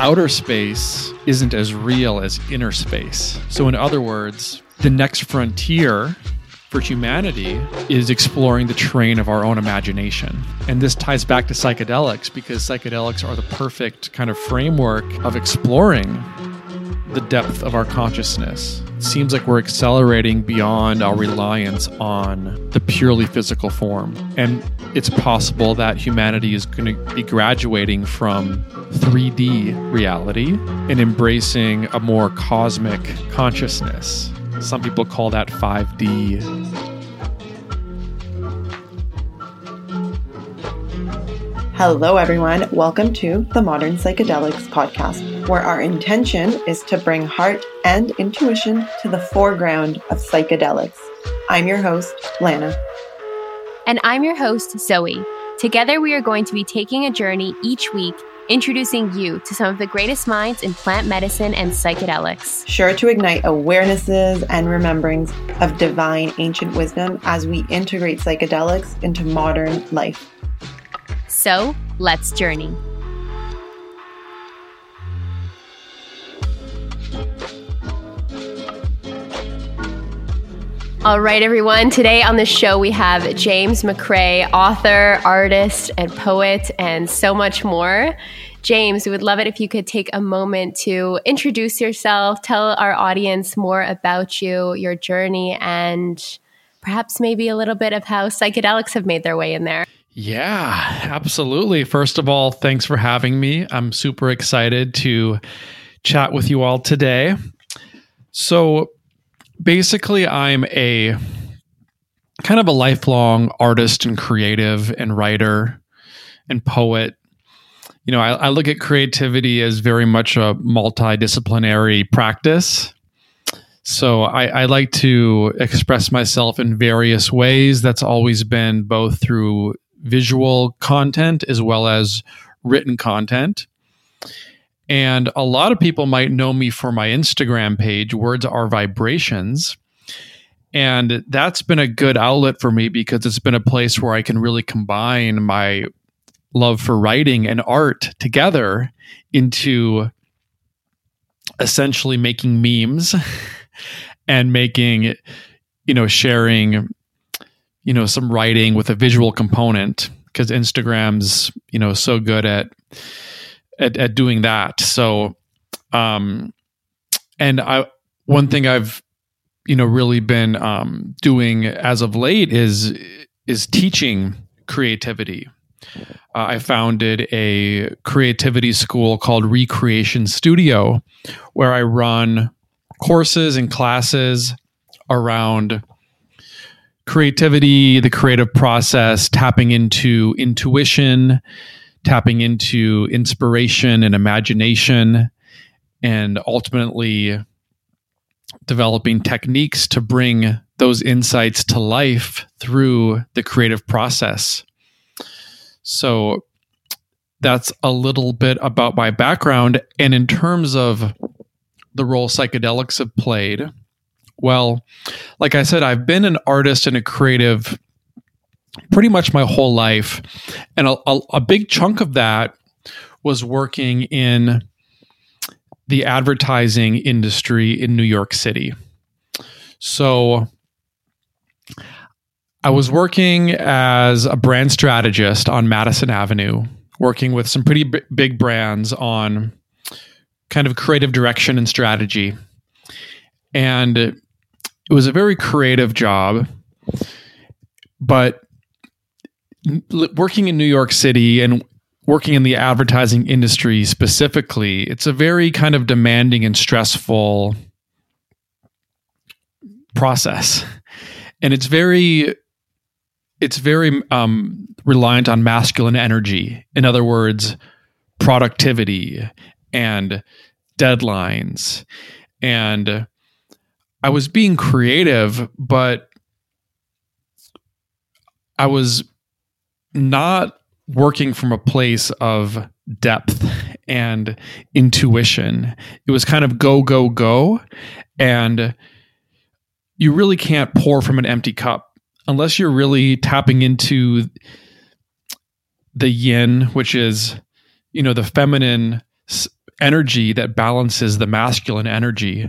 outer space isn't as real as inner space. So, in other words, the next frontier for humanity is exploring the terrain of our own imagination. And this ties back to psychedelics because psychedelics are the perfect kind of framework of exploring the depth of our consciousness. Seems like we're accelerating beyond our reliance on the purely physical form. And it's possible that humanity is going to be graduating from 3D reality and embracing a more cosmic consciousness. Some people call that 5D. Hello, everyone. Welcome to the Modern Psychedelics podcast, where our intention is to bring heart and intuition to the foreground of psychedelics. I'm your host, Lana. And I'm your host, Zoe. Together, we are going to be taking a journey each week introducing you to some of the greatest minds in plant medicine and psychedelics. Sure to ignite awarenesses and rememberings of divine ancient wisdom as we integrate psychedelics into modern life. So, let's journey. All right, everyone. Today on the show, we have James McCrae, author, artist, and poet, and so much more. James, we would love it if you could take a moment to introduce yourself, tell our audience more about you, your journey, and perhaps maybe a little bit of how psychedelics have made their way in there. Yeah, absolutely. First of all, thanks for having me. I'm super excited to chat with you all today. So, basically, I'm a kind of a lifelong artist and creative and writer and poet. You know, I, I look at creativity as very much a multidisciplinary practice. So I, I, like to express myself in various ways. That's always been both through visual content as well as written content. And a lot of people might know me for my Instagram page, Words Are Vibrations. And that's been a good outlet for me because it's been a place where I can really combine my love for writing and art together into essentially making memes and making, you know, sharing, you know, some writing with a visual component because Instagram's, you know, so good at at, at doing that. So, um, and I one thing I've you know really been um, doing as of late is is teaching creativity. Uh, I founded a creativity school called Recreation Studio, where I run courses and classes around creativity, the creative process, tapping into intuition, tapping into inspiration and imagination, and ultimately developing techniques to bring those insights to life through the creative process. So that's a little bit about my background. And in terms of the role psychedelics have played, well, like I said, I've been an artist and a creative pretty much my whole life. And a, a, a big chunk of that was working in the advertising industry in New York City. So I was working as a brand strategist on Madison Avenue, working with some pretty b- big brands on kind of creative direction and strategy. And it was a very creative job, but working in New York City and working in the advertising industry specifically, it's a very kind of demanding and stressful process. And it's very it's very um, reliant on masculine energy. In other words, productivity and deadlines. And I was being creative, but I was not working from a place of depth and intuition. It was kind of go, go, go. And you really can't pour from an empty cup unless you're really tapping into the yin, which is, you know, the feminine energy that balances the masculine energy,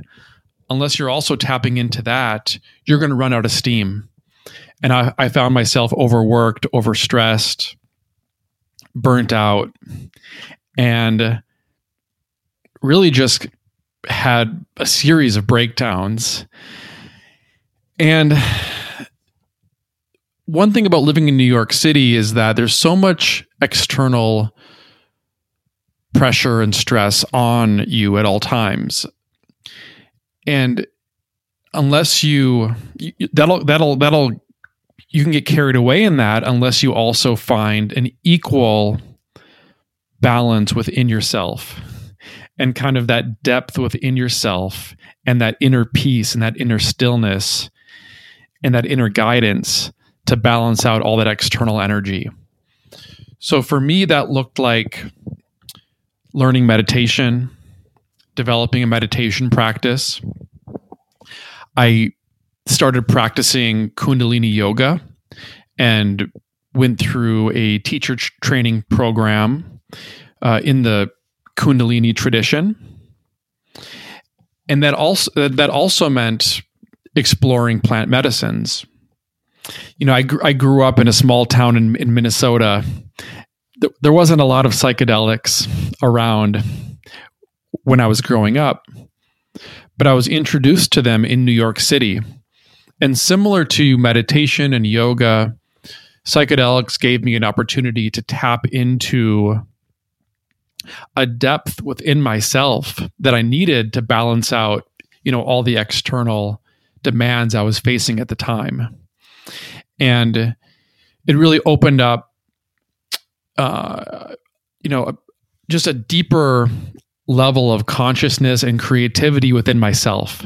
unless you're also tapping into that, you're going to run out of steam. And I, I found myself overworked, overstressed, burnt out, and really just had a series of breakdowns. And one thing about living in New York City is that there's so much external pressure and stress on you at all times. And unless you that'll that'll that'll you can get carried away in that unless you also find an equal balance within yourself and kind of that depth within yourself and that inner peace and that inner stillness and that inner guidance to balance out all that external energy. So for me, that looked like learning meditation, developing a meditation practice. I started practicing Kundalini yoga and went through a teacher training program uh, in the Kundalini tradition. And that also that also meant exploring plant medicines. You know, I, gr- I grew up in a small town in, in Minnesota. Th- there wasn't a lot of psychedelics around when I was growing up, but I was introduced to them in New York City. And similar to meditation and yoga, psychedelics gave me an opportunity to tap into a depth within myself that I needed to balance out, you know, all the external demands I was facing at the time. And it really opened up, uh, you know, just a deeper level of consciousness and creativity within myself.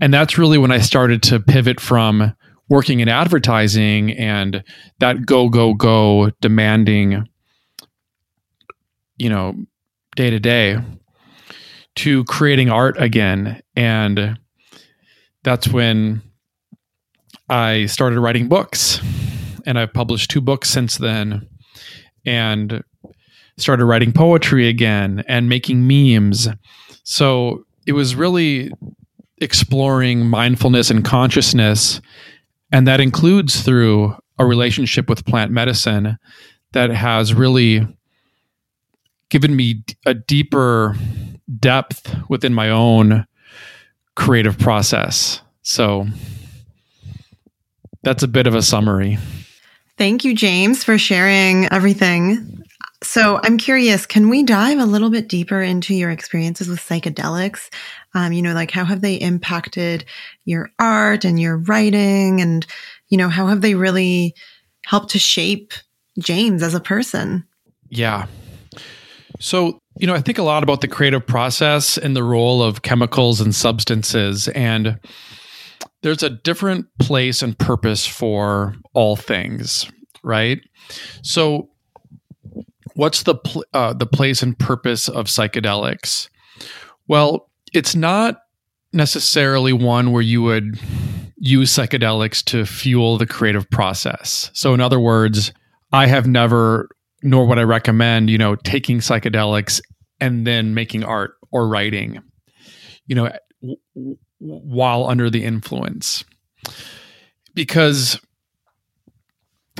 And that's really when I started to pivot from working in advertising and that go, go, go demanding you know, day to day to creating art again. And that's when I started writing books. And I've published two books since then and started writing poetry again and making memes. So it was really exploring mindfulness and consciousness. And that includes through a relationship with plant medicine that has really given me a deeper depth within my own creative process. So that's a bit of a summary. Thank you, James, for sharing everything. So I'm curious, can we dive a little bit deeper into your experiences with psychedelics? Um, you know, like how have they impacted your art and your writing? And, you know, how have they really helped to shape James as a person? Yeah. So, you know, I think a lot about the creative process and the role of chemicals and substances. And there's a different place and purpose for all things, right? So, what's the pl- uh, the place and purpose of psychedelics? Well, it's not necessarily one where you would use psychedelics to fuel the creative process. So, in other words, I have never nor would I recommend, you know, taking psychedelics and then making art or writing, you know, w- while under the influence. Because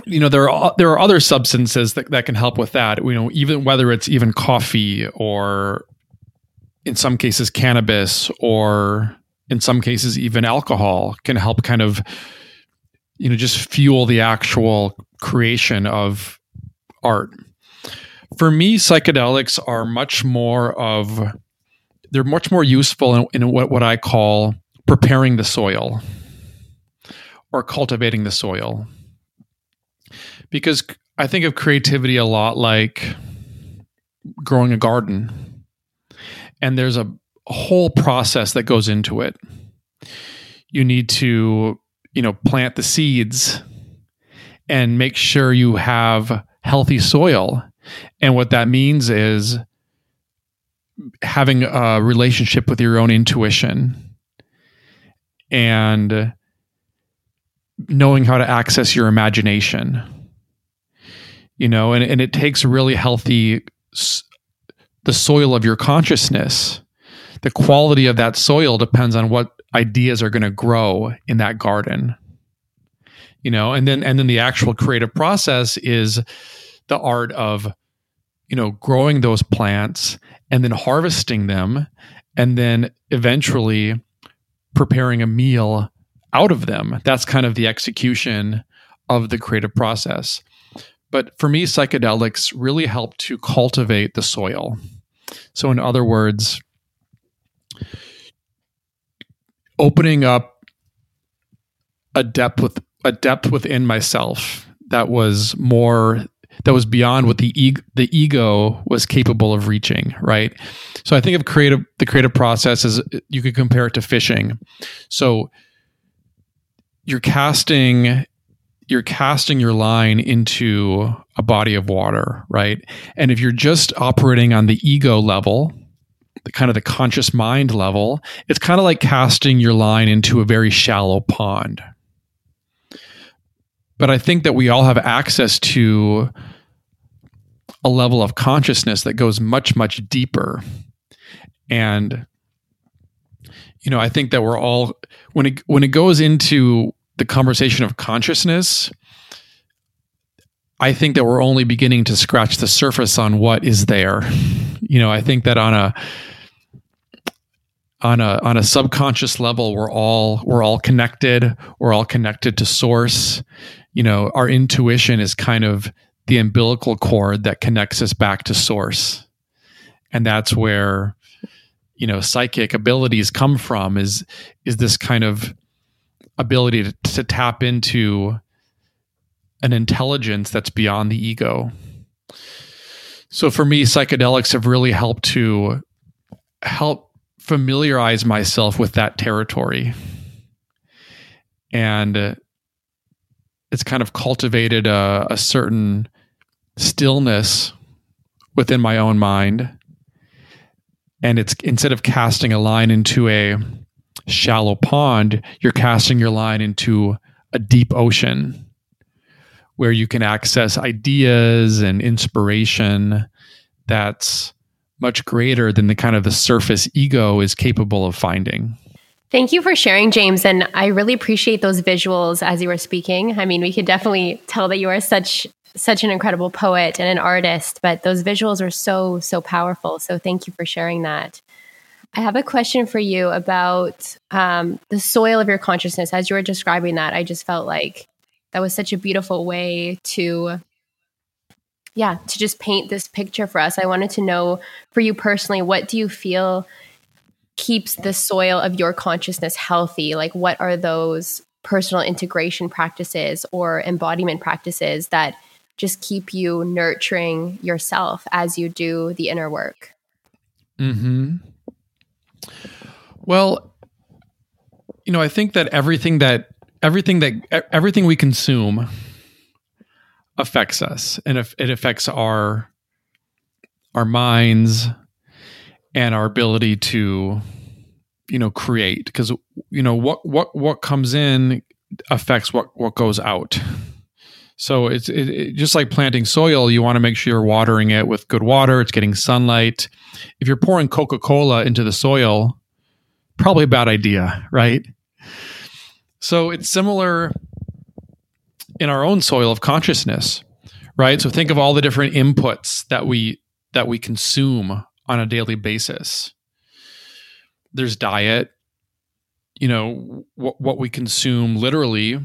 you know there are there are other substances that, that can help with that you know even whether it's even coffee or in some cases cannabis or in some cases even alcohol can help kind of you know just fuel the actual creation of art. For me, psychedelics are much more of they're much more useful in, in what, what I call preparing the soil or cultivating the soil. Because I think of creativity a lot like growing a garden. And there's a whole process that goes into it. You need to, you know, plant the seeds and make sure you have healthy soil. And what that means is having a relationship with your own intuition and knowing how to access your imagination. You know, and, and it takes really healthy s- the soil of your consciousness. The quality of that soil depends on what ideas are going to grow in that garden. You know, and then and then the actual creative process is the art of you know growing those plants and then harvesting them and then eventually preparing a meal out of them. That's kind of the execution of the creative process. But for me, psychedelics really help to cultivate the soil. So, in other words, opening up a depth with a depth within myself that was more that was beyond what the ego, the ego was capable of reaching right so i think of creative the creative process as you could compare it to fishing so you're casting you're casting your line into a body of water, right? And if you're just operating on the ego level, the kind of the conscious mind level, it's kind of like casting your line into a very shallow pond. But I think that we all have access to a level of consciousness that goes much, much deeper. And you know, I think that we're all when it when it goes into the conversation of consciousness, I think that we're only beginning to scratch the surface on what is there. You know, I think that on a on a on a subconscious level, we're all we're all connected. We're all connected to source. You know, our intuition is kind of the umbilical cord that connects us back to source, and that's where you know psychic abilities come from. Is is this kind of ability to, to tap into an intelligence that's beyond the ego. So for me, psychedelics have really helped to help familiarize myself with that territory. And uh, it's kind of cultivated a, a certain stillness within my own mind. And it's instead of casting a line into a shallow pond, you're casting your line into a deep ocean where you can access ideas and inspiration that's much greater than the kind of the surface ego is capable of finding. Thank you for sharing, James. And I really appreciate those visuals as you were speaking. I mean, we could definitely tell that you are such such an incredible poet and an artist, but those visuals are so, so powerful. So thank you for sharing that. I have a question for you about um, the soil of your consciousness. As you were describing that, I just felt like that was such a beautiful way to, yeah, to just paint this picture for us. I wanted to know for you personally, what do you feel keeps the soil of your consciousness healthy? Like, what are those personal integration practices or embodiment practices that just keep you nurturing yourself as you do the inner work? Hmm. Well, you know, I think that everything that everything that everything we consume affects us, and if it affects our our minds and our ability to you know create. Because you know what what what comes in affects what what goes out so it's it, it, just like planting soil you want to make sure you're watering it with good water it's getting sunlight if you're pouring coca-cola into the soil probably a bad idea, right? So it's similar in our own soil of consciousness, right? So think of all the different inputs that we that we consume on a daily basis. There's diet, you know, what what we consume literally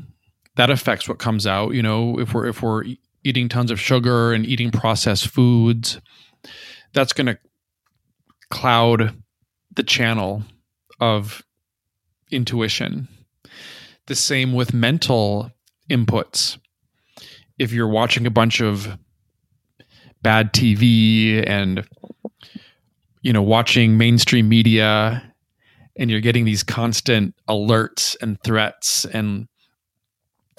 that affects what comes out, you know, if we're if we're eating tons of sugar and eating processed foods, that's going to cloud the channel of intuition. The same with mental inputs. If you're watching a bunch of bad TV and you know watching mainstream media and you're getting these constant alerts and threats and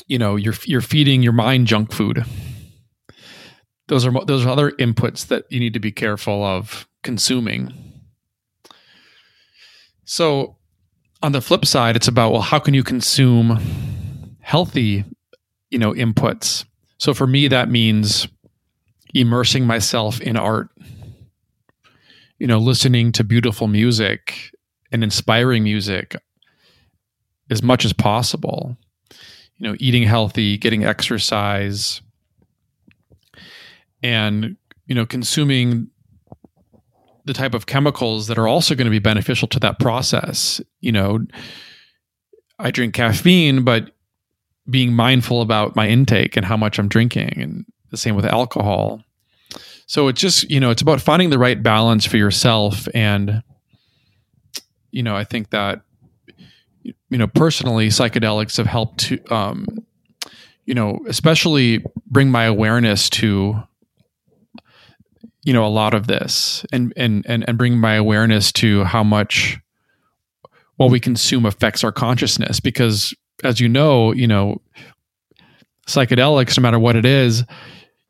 you know you're you're feeding your mind junk food those are those are other inputs that you need to be careful of consuming so on the flip side, it's about well, how can you consume healthy, you know, inputs? So for me, that means immersing myself in art. you know, listening to beautiful music and inspiring music as much as possible. You know, eating healthy, getting exercise, and you know, consuming the type of chemicals that are also going to be beneficial to that process. You know, I drink caffeine, but being mindful about my intake and how much I'm drinking, and the same with alcohol. So it's just, you know, it's about finding the right balance for yourself. And, you know, I think that, you know, personally, psychedelics have helped to, um, you know, especially bring my awareness to you know a lot of this and and and, and bring my awareness to how much what we consume affects our consciousness because as you know you know psychedelics no matter what it is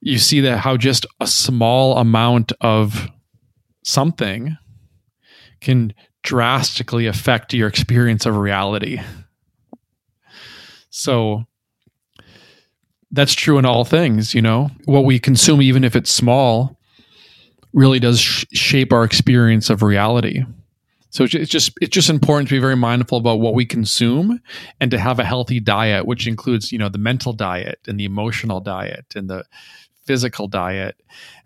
you see that how just a small amount of something can drastically affect your experience of reality so that's true in all things you know what we consume even if it's small really does sh- shape our experience of reality. So it's just it's just important to be very mindful about what we consume and to have a healthy diet, which includes you know the mental diet and the emotional diet and the physical diet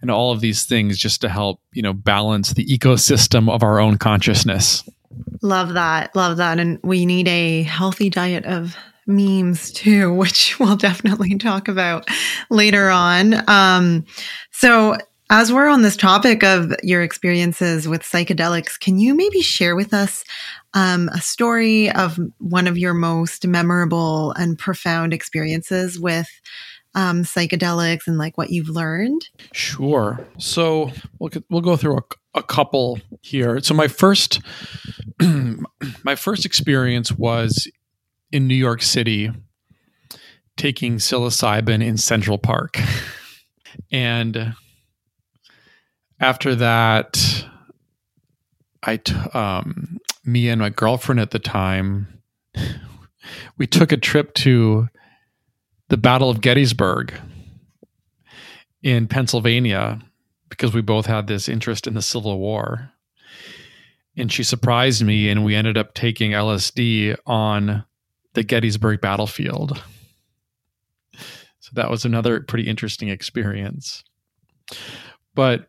and all of these things just to help you know balance the ecosystem of our own consciousness. Love that, love that, and we need a healthy diet of memes too, which we'll definitely talk about later on. Um, so as we're on this topic of your experiences with psychedelics, can you maybe share with us um, a story of one of your most memorable and profound experiences with um, psychedelics and like what you've learned? Sure. So we'll we'll go through a, a couple here. So my first my first experience was in New York City, taking psilocybin in Central Park, and after that, I, t- um, me and my girlfriend at the time, we took a trip to the Battle of Gettysburg in Pennsylvania because we both had this interest in the Civil War. And she surprised me, and we ended up taking LSD on the Gettysburg battlefield. So that was another pretty interesting experience. But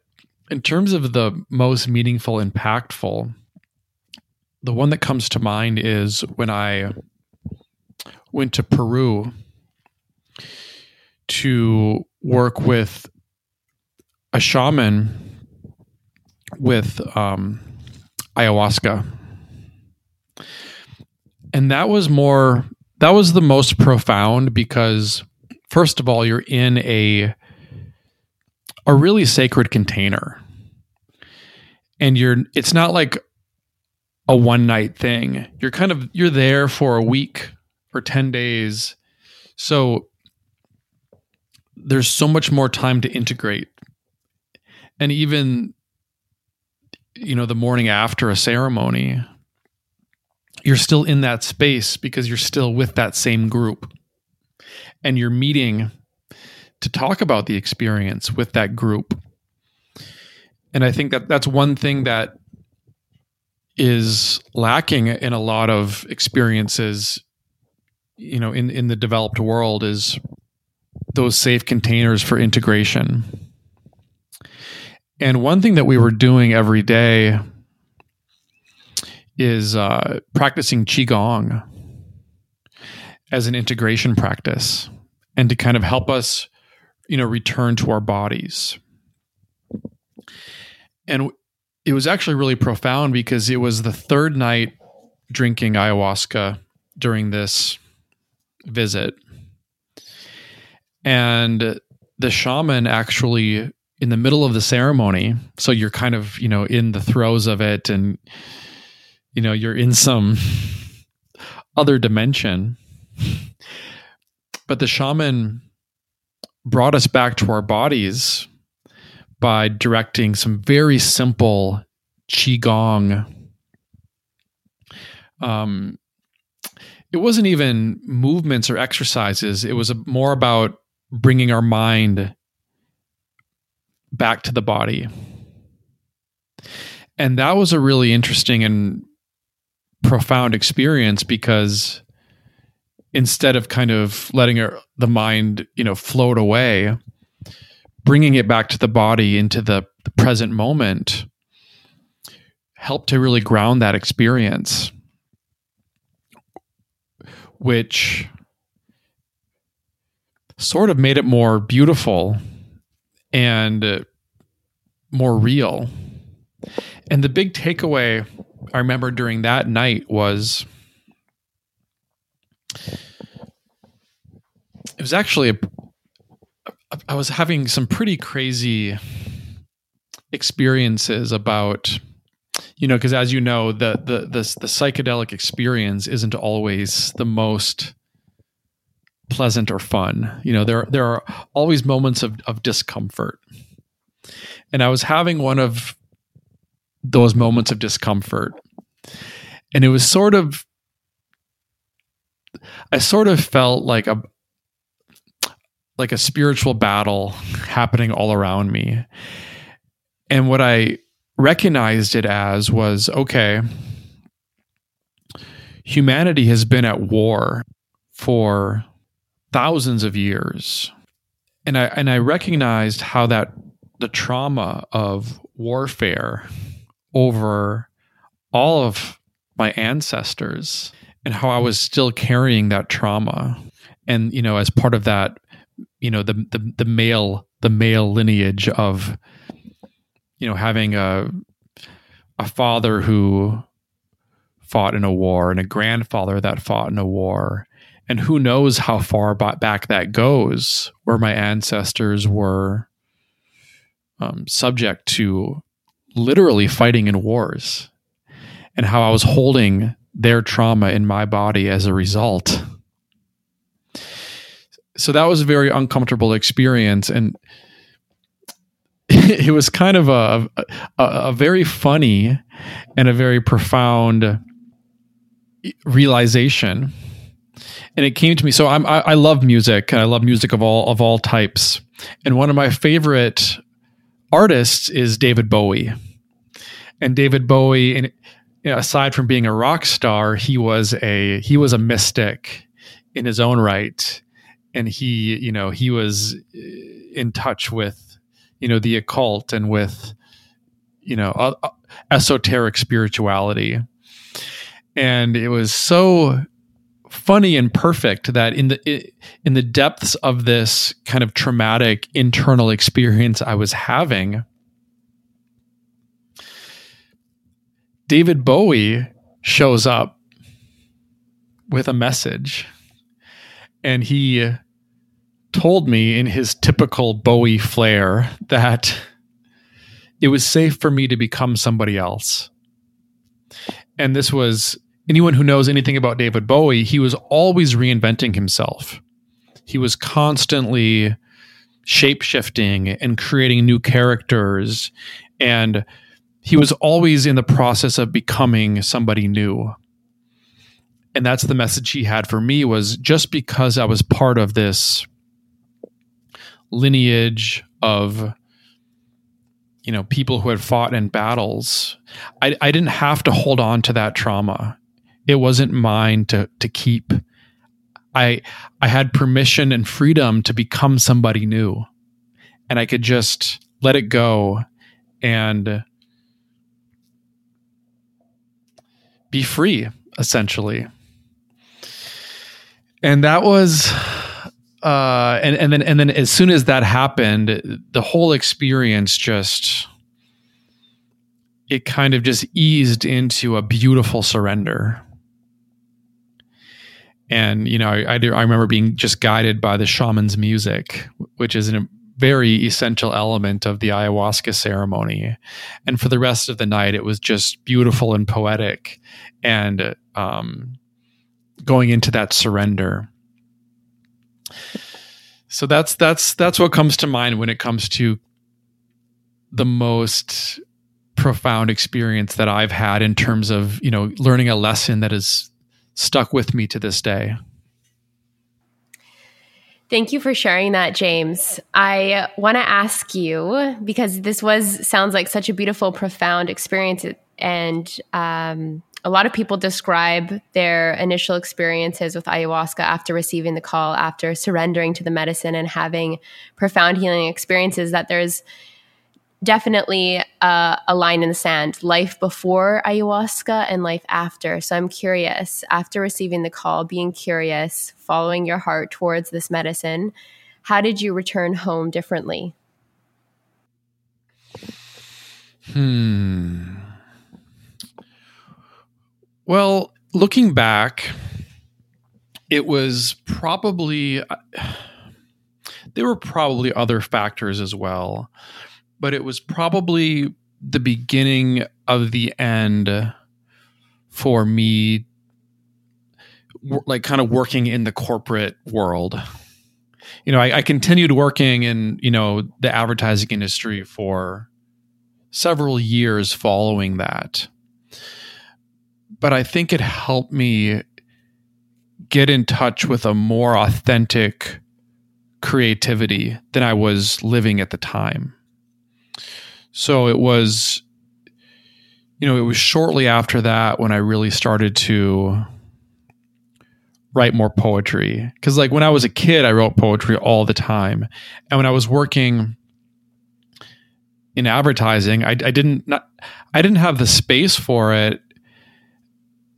in terms of the most meaningful, impactful, the one that comes to mind is when I went to Peru to work with a shaman with um, ayahuasca. And that was more, that was the most profound because, first of all, you're in a a really sacred container. And you're it's not like a one night thing. You're kind of you're there for a week for 10 days. So there's so much more time to integrate. And even you know the morning after a ceremony you're still in that space because you're still with that same group and you're meeting to talk about the experience with that group. And I think that that's one thing that is lacking in a lot of experiences you know in in the developed world is those safe containers for integration. And one thing that we were doing every day is uh, practicing qigong as an integration practice and to kind of help us you know return to our bodies and it was actually really profound because it was the third night drinking ayahuasca during this visit and the shaman actually in the middle of the ceremony so you're kind of you know in the throes of it and you know you're in some other dimension but the shaman brought us back to our bodies by directing some very simple qigong. Um, it wasn't even movements or exercises. It was more about bringing our mind back to the body. and that was a really interesting and profound experience because instead of kind of letting the mind, you know, float away, bringing it back to the body into the, the present moment helped to really ground that experience, which sort of made it more beautiful and uh, more real. And the big takeaway I remember during that night was it was actually a, I was having some pretty crazy experiences about you know because as you know the, the the the psychedelic experience isn't always the most pleasant or fun you know there there are always moments of of discomfort and i was having one of those moments of discomfort. And it was sort of, I sort of felt like a, like a spiritual battle happening all around me. And what I recognized it as was okay, humanity has been at war for thousands of years. And I and I recognized how that the trauma of warfare over all of my ancestors and how I was still carrying that trauma. And, you know, as part of that, you know, the the, the male the male lineage of, you know, having a a father who fought in a war and a grandfather that fought in a war. And who knows how far back that goes, where my ancestors were um, subject to literally fighting in wars and how I was holding their trauma in my body as a result. So that was a very uncomfortable experience. And it was kind of a, a, a very funny and a very profound realization and it came to me so I'm, I, I love music and i love music of all of all types. And one of my favorite artists is David Bowie. And David Bowie, and you know, aside from being a rock star, he was a he was a mystic in his own right, and he you know he was uh, in touch with you know the occult and with you know uh, esoteric spirituality, and it was so funny and perfect that in the in the depths of this kind of traumatic internal experience I was having David Bowie shows up with a message and he told me in his typical Bowie flair that it was safe for me to become somebody else. And this was anyone who knows anything about David Bowie, he was always reinventing himself. He was constantly shape shifting and creating new characters. And he was always in the process of becoming somebody new. And that's the message he had for me was just because I was part of this lineage of you know people who had fought in battles I, I didn't have to hold on to that trauma it wasn't mine to to keep. I I had permission and freedom to become somebody new. And I could just let it go and be free essentially. And that was uh and and then and then as soon as that happened, the whole experience just it kind of just eased into a beautiful surrender and you know I, I, do, I remember being just guided by the shaman's music which is a very essential element of the ayahuasca ceremony. And for the rest of the night it was just beautiful and poetic and um, going into that surrender. So that's that's that's what comes to mind when it comes to the most profound experience that I've had in terms of you know learning a lesson that is stuck with me to this day. Thank you for sharing that, James. I want to ask you because this was sounds like such a beautiful, profound experience, and um, a lot of people describe their initial experiences with ayahuasca after receiving the call, after surrendering to the medicine and having profound healing experiences. That there's definitely uh, a line in the sand life before ayahuasca and life after. So I'm curious, after receiving the call, being curious, following your heart towards this medicine, how did you return home differently? Hmm. Well, looking back, it was probably, there were probably other factors as well but it was probably the beginning of the end for me like kind of working in the corporate world. You know I, I, continued working in you know the advertising industry for several years following that. But i think it helped me get in touch with a more authentic creativity than i was living at the time so it was, you know, it was shortly after that when I really started to write more poetry. Because, like, when I was a kid, I wrote poetry all the time. And when I was working in advertising, I, I didn't not, I didn't have the space for it.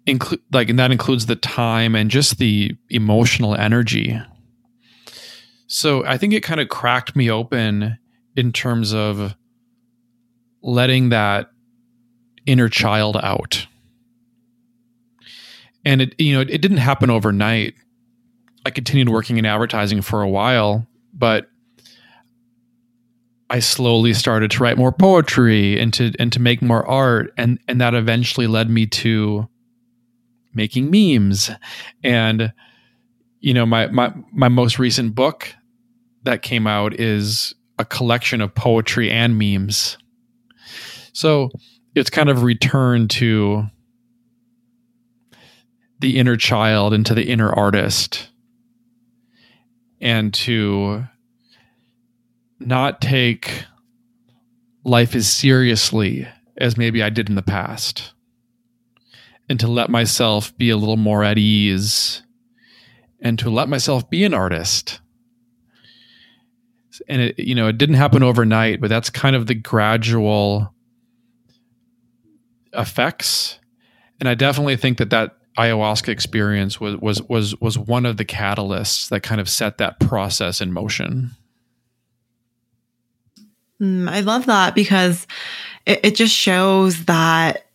Include like, and that includes the time and just the emotional energy. So I think it kind of cracked me open in terms of letting that inner child out. And it, you know, it, it didn't happen overnight. I continued working in advertising for a while, but I slowly started to write more poetry and to and to make more art, and and that eventually led me to making memes. And you know, my my my most recent book that came out is a collection of poetry and memes. So it's kind of return to the inner child and to the inner artist and to not take life as seriously as maybe I did in the past and to let myself be a little more at ease and to let myself be an artist. And it you know it didn't happen overnight but that's kind of the gradual effects. And I definitely think that that ayahuasca experience was was was was one of the catalysts that kind of set that process in motion. Mm, I love that because it, it just shows that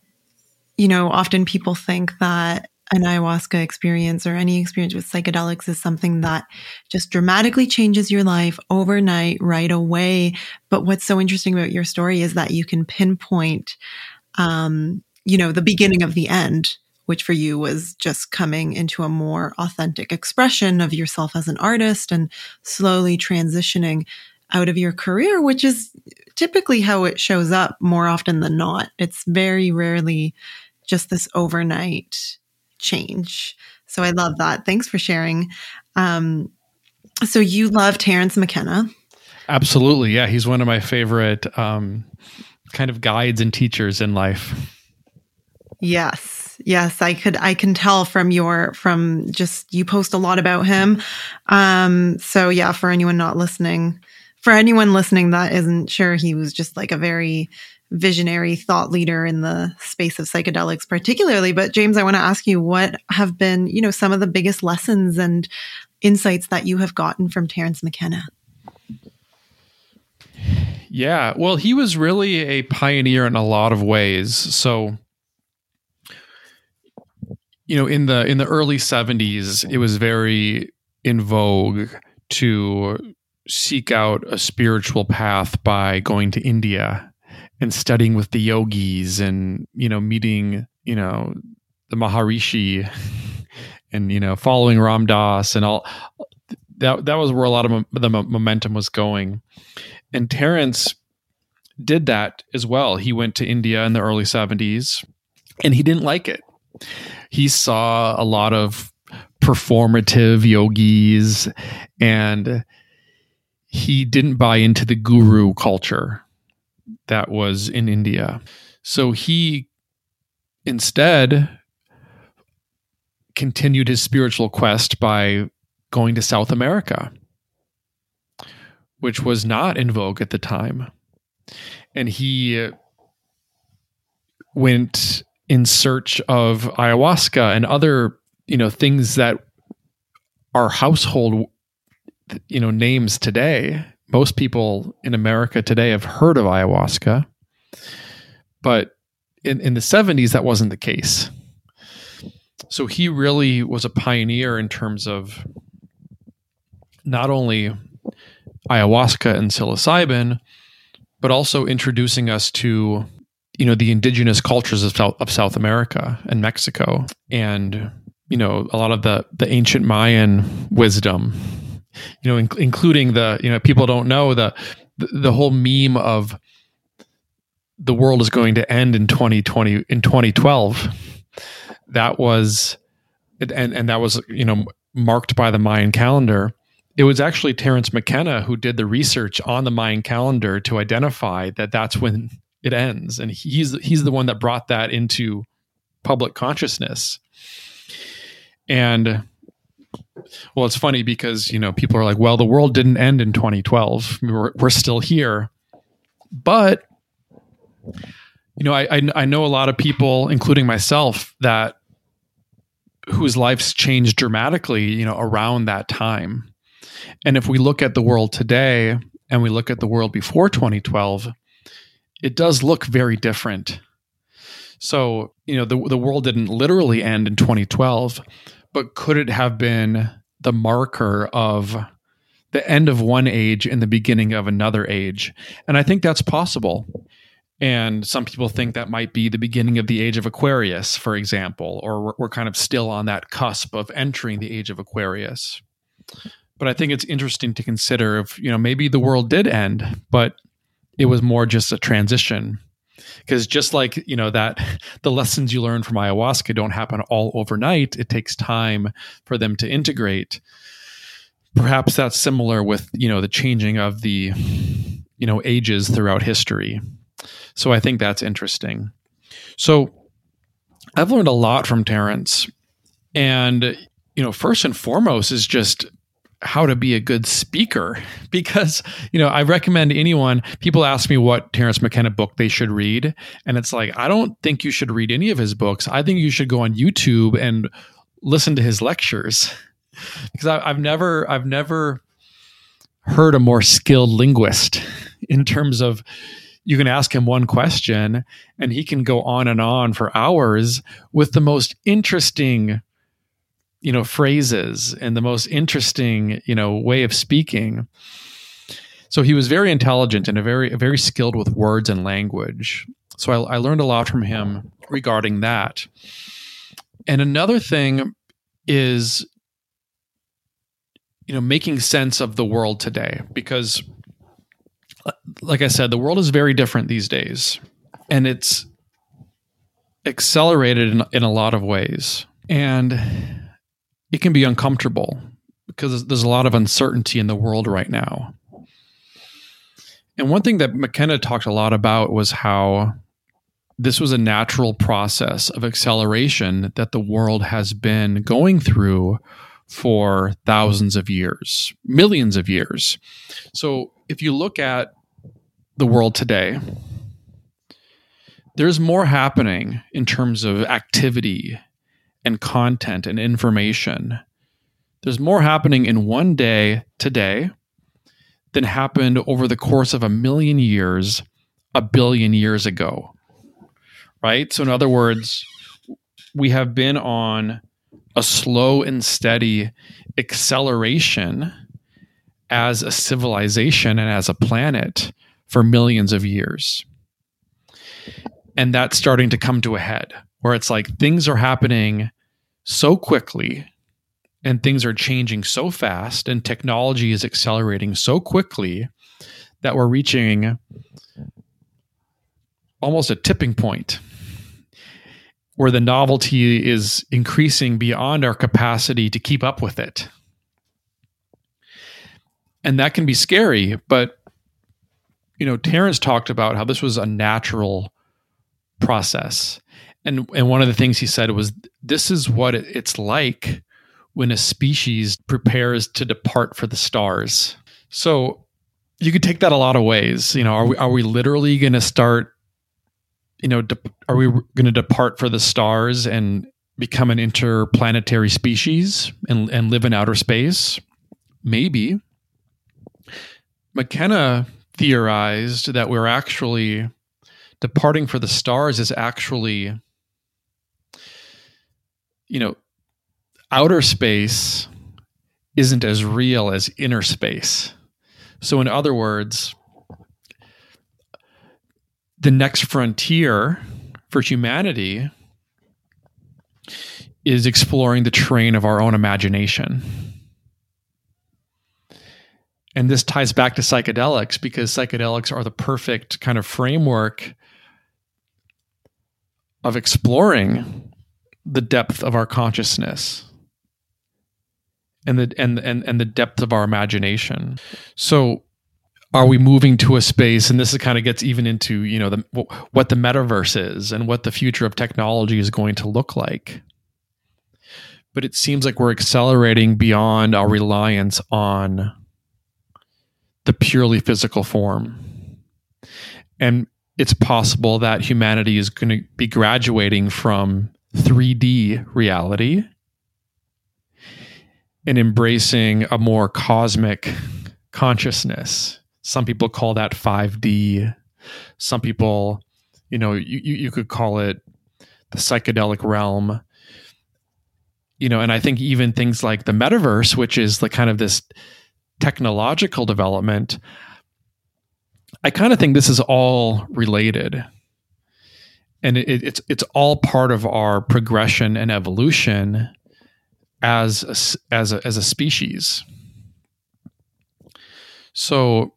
you know often people think that an ayahuasca experience or any experience with psychedelics is something that just dramatically changes your life overnight, right away. But what's so interesting about your story is that you can pinpoint um, you know, the beginning of the end, which for you was just coming into a more authentic expression of yourself as an artist and slowly transitioning out of your career, which is typically how it shows up more often than not. It's very rarely just this overnight change. So I love that. Thanks for sharing. Um, so you love Terence McKenna. Absolutely. Yeah. He's one of my favorite um, kind of guides and teachers in life. Yes. Yes, I could I can tell from your from just you post a lot about him. Um so yeah, for anyone not listening, for anyone listening that isn't sure he was just like a very visionary thought leader in the space of psychedelics particularly, but James, I want to ask you what have been, you know, some of the biggest lessons and insights that you have gotten from Terence McKenna? Yeah, well, he was really a pioneer in a lot of ways. So, you know, in the in the early 70s, it was very in vogue to seek out a spiritual path by going to India and studying with the yogis and, you know, meeting, you know, the Maharishi and, you know, following Ram Dass and all that that was where a lot of the momentum was going. And Terence did that as well. He went to India in the early 70s and he didn't like it. He saw a lot of performative yogis and he didn't buy into the guru culture that was in India. So he instead continued his spiritual quest by going to South America, which was not in vogue at the time. And he went in search of ayahuasca and other, you know, things that are household, you know, names today. Most people in America today have heard of ayahuasca, but in, in the 70s, that wasn't the case. So he really was a pioneer in terms of not only ayahuasca and psilocybin, but also introducing us to you know the indigenous cultures of South, of South America and Mexico, and you know a lot of the the ancient Mayan wisdom, you know, in, including the you know people don't know the, the whole meme of the world is going to end in 2020 in 2012 that was and and that was you know marked by the Mayan calendar it was actually Terence McKenna who did the research on the Mayan calendar to identify that that's when it ends, and he's he's the one that brought that into public consciousness. And well, it's funny because you know people are like, "Well, the world didn't end in 2012. We're we're still here," but you know, I, I, I know a lot of people, including myself, that whose lives changed dramatically, you know, around that time. And if we look at the world today and we look at the world before 2012, it does look very different. So, you know, the, the world didn't literally end in 2012, but could it have been the marker of the end of one age and the beginning of another age? And I think that's possible. And some people think that might be the beginning of the age of Aquarius, for example, or we're, we're kind of still on that cusp of entering the age of Aquarius but I think it's interesting to consider if you know maybe the world did end, but it was more just a transition. Because just like you know that the lessons you learn from ayahuasca don't happen all overnight, it takes time for them to integrate. Perhaps that's similar with you know the changing of the you know ages throughout history. So I think that's interesting. So I've learned a lot from Terence, and you know, first and foremost is just how to be a good speaker. Because you know I recommend anyone people ask me what Terence McKenna book they should read and it's like I don't think you should read any of his books. I think you should go on YouTube and listen to his lectures. Because I, I've never I've never heard a more skilled linguist in terms of you can ask him one question and he can go on and on for hours with the most interesting you know phrases and the most interesting you know way of speaking. So he was very intelligent and a very very skilled with words and language. So I, I learned a lot from him regarding that. And another thing is you know making sense of the world today because like i said the world is very different these days and it's accelerated in, in a lot of ways. And it can be uncomfortable because there's a lot of uncertainty in the world right now. And one thing that McKenna talked a lot about was how this was a natural process of acceleration that the world has been going through for thousands of years, millions of years. So if you look at the world today, there's more happening in terms of activity and content and information. There's more happening in one day today than happened over the course of a million years, a billion years ago. Right? So, in other words, we have been on a slow and steady acceleration as a civilization and as a planet for millions of years. And that's starting to come to a head where it's like things are happening so quickly and things are changing so fast and technology is accelerating so quickly that we're reaching almost a tipping point where the novelty is increasing beyond our capacity to keep up with it. And that can be scary, but you know, Terence talked about how this was a natural process. And and one of the things he said was this is what it's like when a species prepares to depart for the stars. So you could take that a lot of ways. You know, are we are we literally going to start? You know, de- are we going to depart for the stars and become an interplanetary species and and live in outer space? Maybe. McKenna theorized that we're actually departing for the stars is actually, you know, outer space isn't as real as inner space. So, in other words, the next frontier for humanity is exploring the terrain of our own imagination. And this ties back to psychedelics because psychedelics are the perfect kind of framework of exploring the depth of our consciousness and the and and and the depth of our imagination. So are we moving to a space and this kind of gets even into you know the what the metaverse is and what the future of technology is going to look like but it seems like we're accelerating beyond our reliance on the purely physical form and it's possible that humanity is going to be graduating from 3D reality and embracing a more cosmic consciousness. Some people call that 5D. Some people, you know, you, you could call it the psychedelic realm. You know, and I think even things like the metaverse, which is the kind of this technological development, I kind of think this is all related. And it, it's it's all part of our progression and evolution as a, as a, as a species. So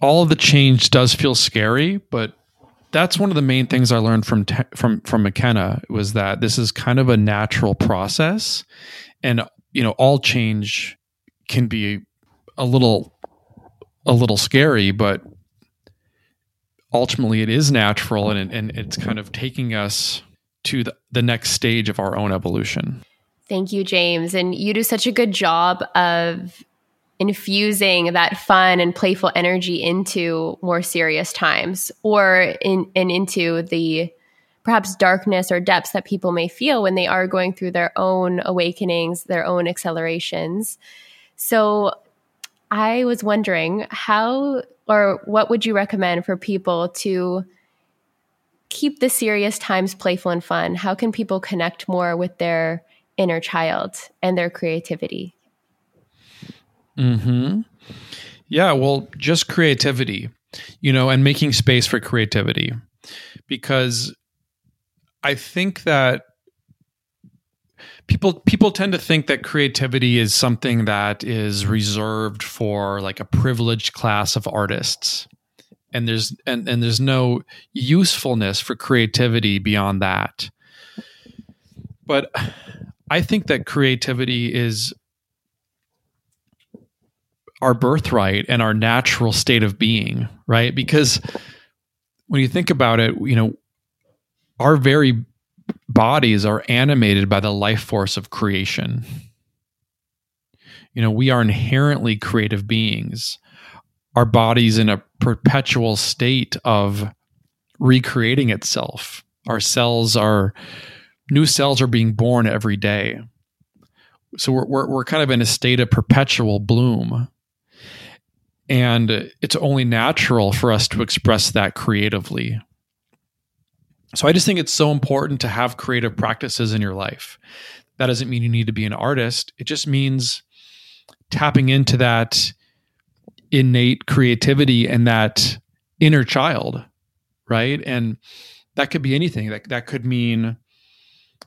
all of the change does feel scary, but that's one of the main things I learned from from from McKenna was that this is kind of a natural process, and you know all change can be a little a little scary, but ultimately it is natural, and and it's kind of taking us to the, the next stage of our own evolution. Thank you, James. And you do such a good job of infusing that fun and playful energy into more serious times or in and into the perhaps darkness or depths that people may feel when they are going through their own awakenings, their own accelerations. So I was wondering how or what would you recommend for people to keep the serious times playful and fun? How can people connect more with their inner child and their creativity? Hmm. Yeah. Well, just creativity, you know, and making space for creativity, because I think that people people tend to think that creativity is something that is reserved for like a privileged class of artists. And there's and, and there's no usefulness for creativity beyond that. But i think that creativity is our birthright and our natural state of being right? Because when you think about it you know our very bodies are animated by the life force of creation you know we are inherently creative beings our bodies in a perpetual state of recreating itself. Our cells are new cells are being born every day. So we're, we're, we're kind of in a state of perpetual bloom. And it's only natural for us to express that creatively. So I just think it's so important to have creative practices in your life. That doesn't mean you need to be an artist. It just means tapping into that innate creativity and that inner child, right? And that could be anything. That that could mean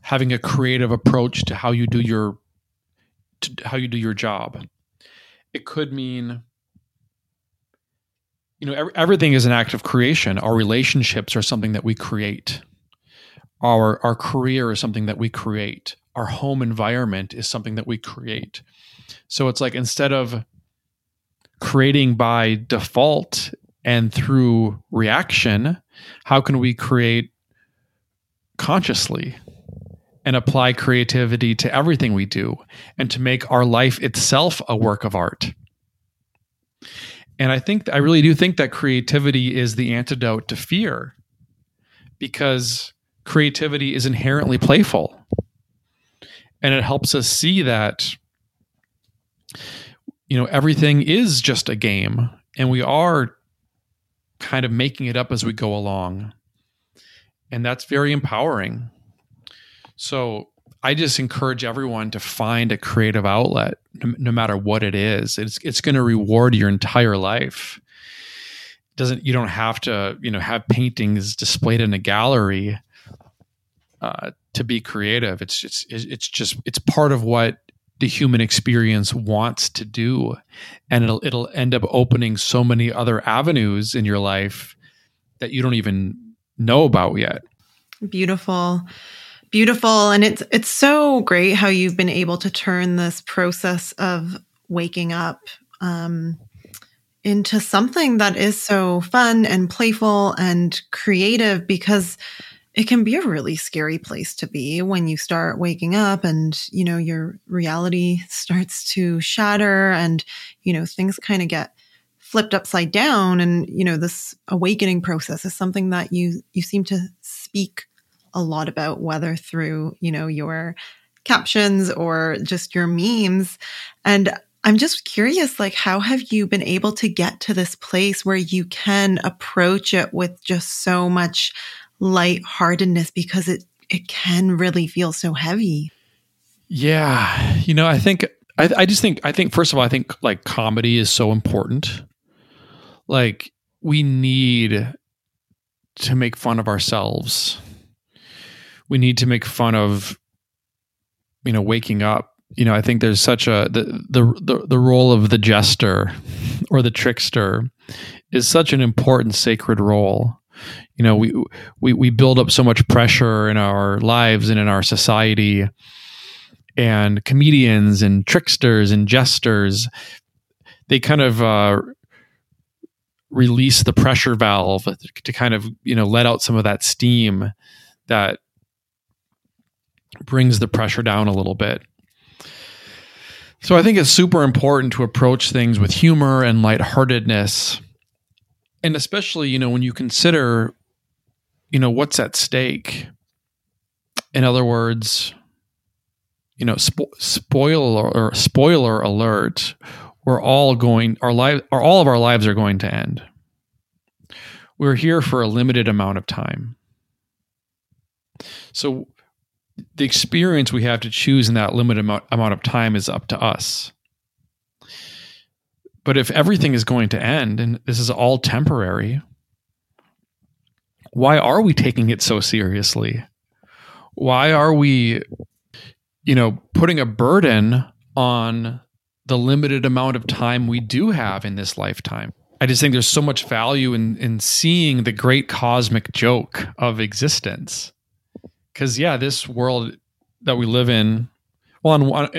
having a creative approach to how you do your to how you do your job. It could mean you know everything is an act of creation. Our relationships are something that we create. our our career is something that we create our home environment is something that we create so it's like instead of creating by default and through reaction how can we create consciously and apply creativity to everything we do and to make our life itself a work of art and i think i really do think that creativity is the antidote to fear because creativity is inherently playful. And it helps us see that you know everything is just a game and we are kind of making it up as we go along. And that's very empowering. So I just encourage everyone to find a creative outlet, no, no matter what it is. It's it's going to reward your entire life. Doesn't you don't have to you know have paintings displayed in a gallery uh, to be creative. It's just it's just it's part of what the human experience wants to do, and it'll it'll end up opening so many other avenues in your life that you don't even know about yet. Beautiful. Beautiful. And it's it's so great how you've been able to turn this process of waking up um, into something that is so fun and playful and creative because it can be a really scary place to be when you start waking up and you know your reality starts to shatter and you know things kind of get flipped upside down. And you know this awakening process is something that you you seem to speak a lot about whether through you know your captions or just your memes and I'm just curious, like, how have you been able to get to this place where you can approach it with just so much lightheartedness because it it can really feel so heavy. Yeah, you know, I think I, I just think I think first of all, I think like comedy is so important. Like we need to make fun of ourselves. We need to make fun of you know waking up. You know, I think there's such a the the the, the role of the jester or the trickster is such an important sacred role you know we we we build up so much pressure in our lives and in our society and comedians and tricksters and jesters they kind of uh, release the pressure valve to kind of you know let out some of that steam that brings the pressure down a little bit. So i think it's super important to approach things with humor and lightheartedness. And especially you know when you consider you know what's at stake. In other words you know spo- spoiler or spoiler alert we're all going our life or all of our lives are going to end. We're here for a limited amount of time. So the experience we have to choose in that limited amount, amount of time is up to us but if everything is going to end and this is all temporary, why are we taking it so seriously? Why are we, you know, putting a burden on the limited amount of time we do have in this lifetime? I just think there's so much value in in seeing the great cosmic joke of existence. Cuz yeah, this world that we live in, well in one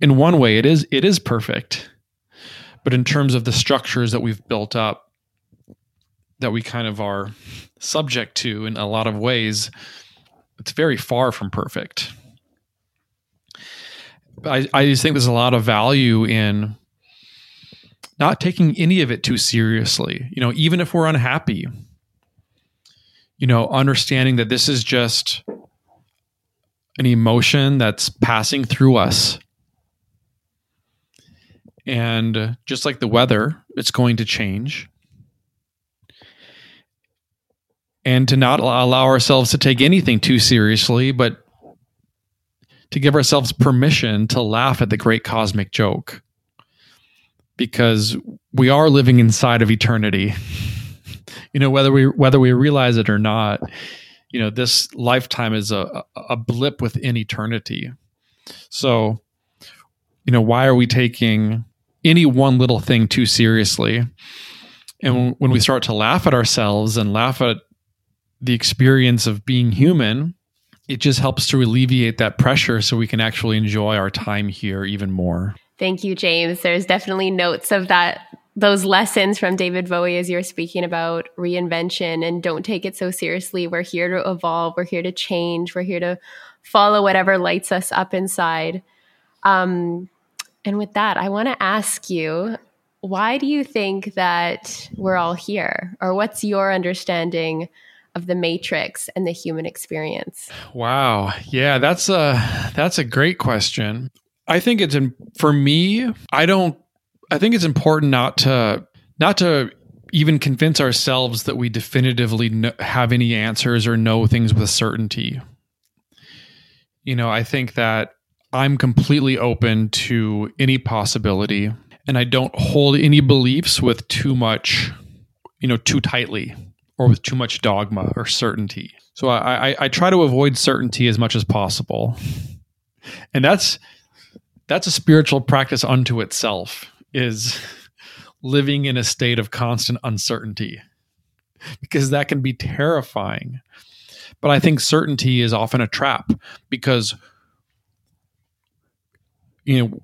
in one way it is it is perfect but in terms of the structures that we've built up, that we kind of are subject to in a lot of ways, it's very far from perfect. I, I just think there's a lot of value in not taking any of it too seriously. You know, even if we're unhappy, you know, understanding that this is just an emotion that's passing through us and just like the weather, it's going to change. And to not allow ourselves to take anything too seriously, but to give ourselves permission to laugh at the great cosmic joke. Because we are living inside of eternity. you know, whether we whether we realize it or not, you know, this lifetime is a, a blip within eternity. So, you know, why are we taking any one little thing too seriously. And when we start to laugh at ourselves and laugh at the experience of being human it just helps to alleviate that pressure so we can actually enjoy our time here even more. Thank you, James. There's definitely notes of that those lessons from David Bowie as you're speaking about reinvention and don't take it so seriously. We're here to evolve, we're here to change, we're here to follow whatever lights us up inside. Um, and with that, I want to ask you why do you think that we're all here? Or what's your understanding of the matrix and the human experience? Wow. Yeah, that's a that's a great question. I think it's in, for me, I don't I think it's important not to not to even convince ourselves that we definitively know, have any answers or know things with certainty. You know, I think that I'm completely open to any possibility and I don't hold any beliefs with too much, you know, too tightly or with too much dogma or certainty. So I, I, I try to avoid certainty as much as possible. And that's that's a spiritual practice unto itself is living in a state of constant uncertainty because that can be terrifying. But I think certainty is often a trap because you know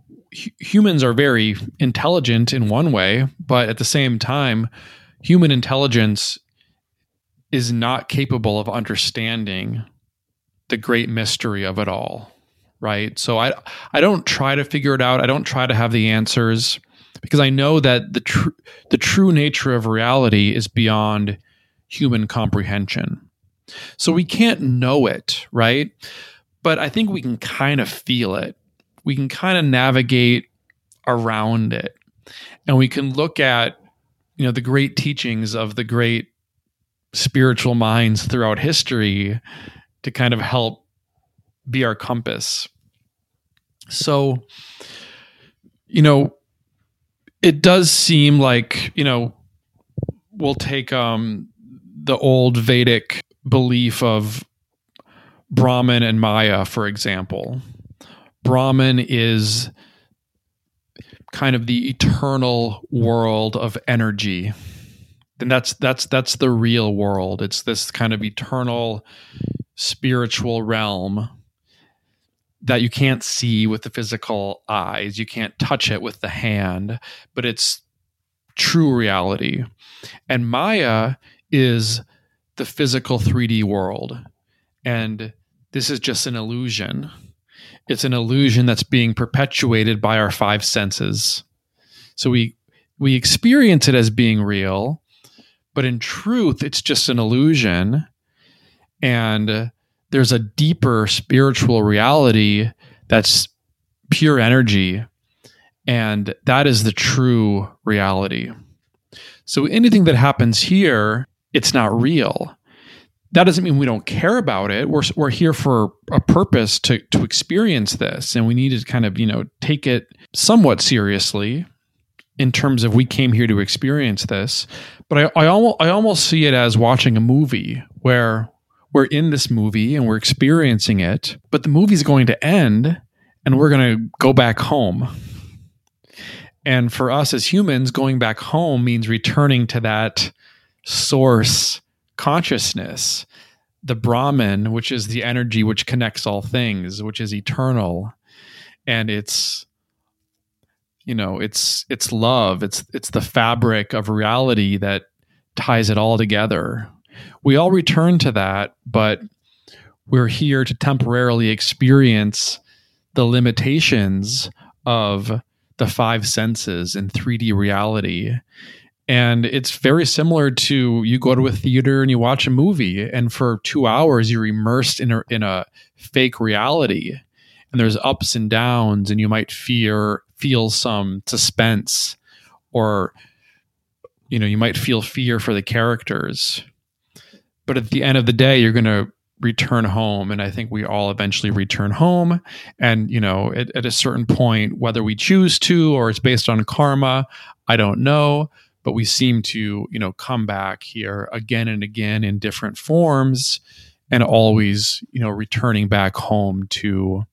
humans are very intelligent in one way, but at the same time human intelligence is not capable of understanding the great mystery of it all right? So i i don't try to figure it out. I don't try to have the answers because I know that the tr- the true nature of reality is beyond human comprehension. So we can't know it, right? But I think we can kind of feel it. We can kind of navigate around it. And we can look at you know the great teachings of the great spiritual minds throughout history to kind of help be our compass. So you know it does seem like you know we'll take um the old Vedic belief of Brahman and Maya, for example. Brahman is kind of the eternal world of energy. And that's that's that's the real world. It's this kind of eternal spiritual realm that you can't see with the physical eyes. You can't touch it with the hand, but it's true reality. And Maya is the physical 3D world. And this is just an illusion. It's an illusion that's being perpetuated by our five senses. So we we experience it as being real, but in truth it's just an illusion. And there's a deeper spiritual reality that's pure energy and that is the true reality. So anything that happens here it's not real. That doesn't mean we don't care about it. We're, we're here for a purpose to, to experience this and we need to kind of you know take it somewhat seriously in terms of we came here to experience this. But I, I, almost, I almost see it as watching a movie where we're in this movie and we're experiencing it, but the movie's going to end and we're going to go back home. And for us as humans, going back home means returning to that source consciousness, the Brahman, which is the energy which connects all things, which is eternal. And it's you know, it's it's love, it's it's the fabric of reality that ties it all together we all return to that, but we're here to temporarily experience the limitations of the five senses in 3D reality. And it's very similar to you go to a theater and you watch a movie, and for two hours you're immersed in a, in a fake reality. And there's ups and downs, and you might fear feel some suspense, or you know you might feel fear for the characters but at the end of the day you're going to return home. And i think we all eventually return home. And you know at, at, a certain point whether we choose to or it's based on karma i don't know. But we seem to you know come back here again and again in different forms and always you know returning back home to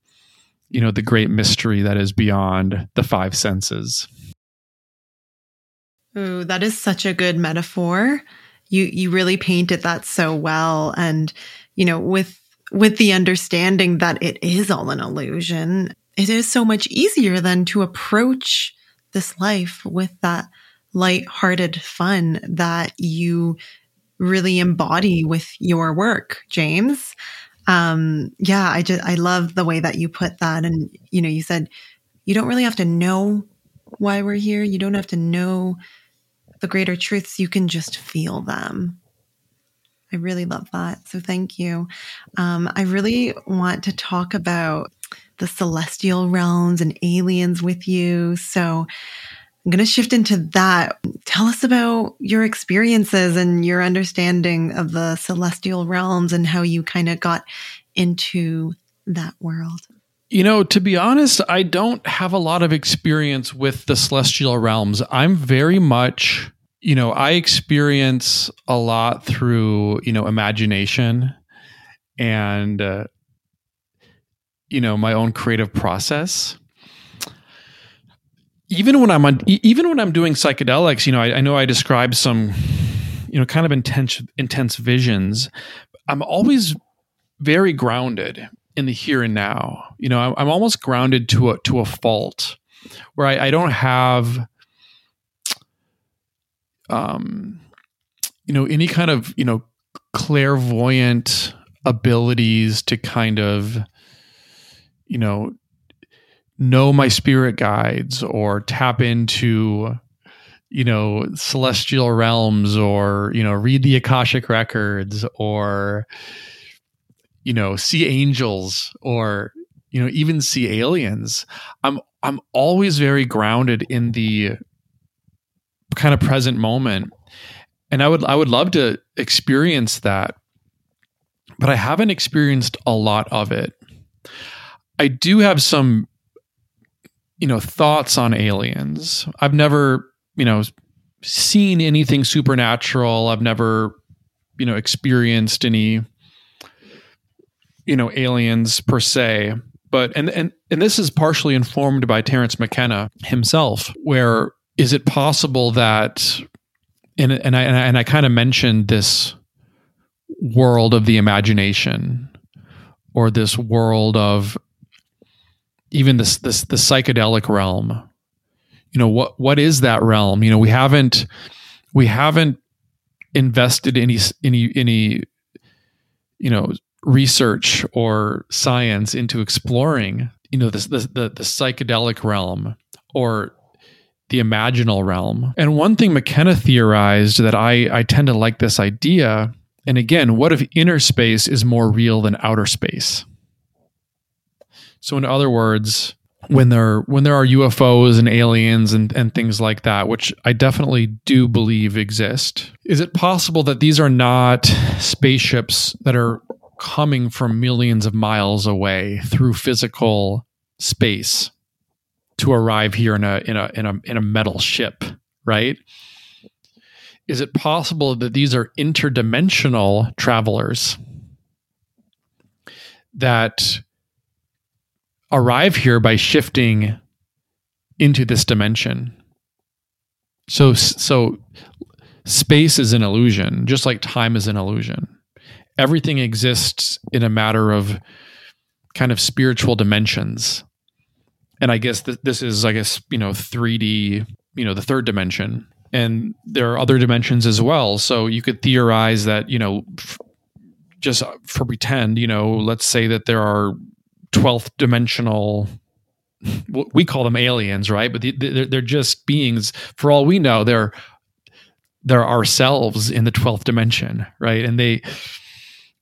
you know the great mystery that is beyond the five senses. Ooh, that is such a good metaphor you you really painted that so well and you know with with the understanding that it is all an illusion, it is so much easier than to approach this life with that light-hearted fun that you really embody with your work, James. Um, yeah, I just I love the way that you put that, and you know, you said you don't really have to know why we're here. You don't have to know the greater truths. You can just feel them. I really love that. So thank you. Um, I really want to talk about the celestial realms and aliens with you. So I'm going to shift into that. Tell us about your experiences and your understanding of the celestial realms and how you kind of got into that world. You know, to be honest, I don't have a lot of experience with the celestial realms. I'm very much, you know, I experience a lot through, you know, imagination and, uh, you know, my own creative process even when I'm on, even when I'm doing psychedelics, you know, I, I know I describe some, you know, kind of intense intense visions. I'm always very grounded in the here and now. You know, I'm, I'm almost grounded to a to a fault, where I, I don't have, um, you know, any kind of you know clairvoyant abilities to kind of, you know, know my spirit guides or tap into you know celestial realms or you know read the akashic records or you know see angels or you know even see aliens i'm i'm always very grounded in the kind of present moment and i would i would love to experience that but i haven't experienced a lot of it i do have some you know, thoughts on aliens. I've never, you know, seen anything supernatural. I've never, you know, experienced any, you know, aliens per se. But and and and this is partially informed by Terence McKenna himself. Where is it possible that, and and I and I, I kind of mentioned this world of the imagination, or this world of even this this the psychedelic realm you know what what is that realm you know we haven't we haven't invested any any any you know research or science into exploring you know the the psychedelic realm or the imaginal realm. And one thing McKenna theorized that i i tend to like this idea and again what if inner space is more real than outer space? So in other words, when there when there are UFOs and aliens and, and things like that, which I definitely do believe exist, is it possible that these are not spaceships that are coming from millions of miles away through physical space to arrive here in a in a in a in a metal ship, right? Is it possible that these are interdimensional travelers that arrive here by shifting into this dimension. So so space is an illusion, just like time is an illusion. Everything exists in a matter of kind of spiritual dimensions. And I guess th- this is I guess, you know, 3D, you know, the third dimension. And there are other dimensions as well. So you could theorize that, you know, f- just for pretend, you know, let's say that there are 12th dimensional we call them aliens right but they're, they're just beings for all we know they're they're ourselves in the 12th dimension right and they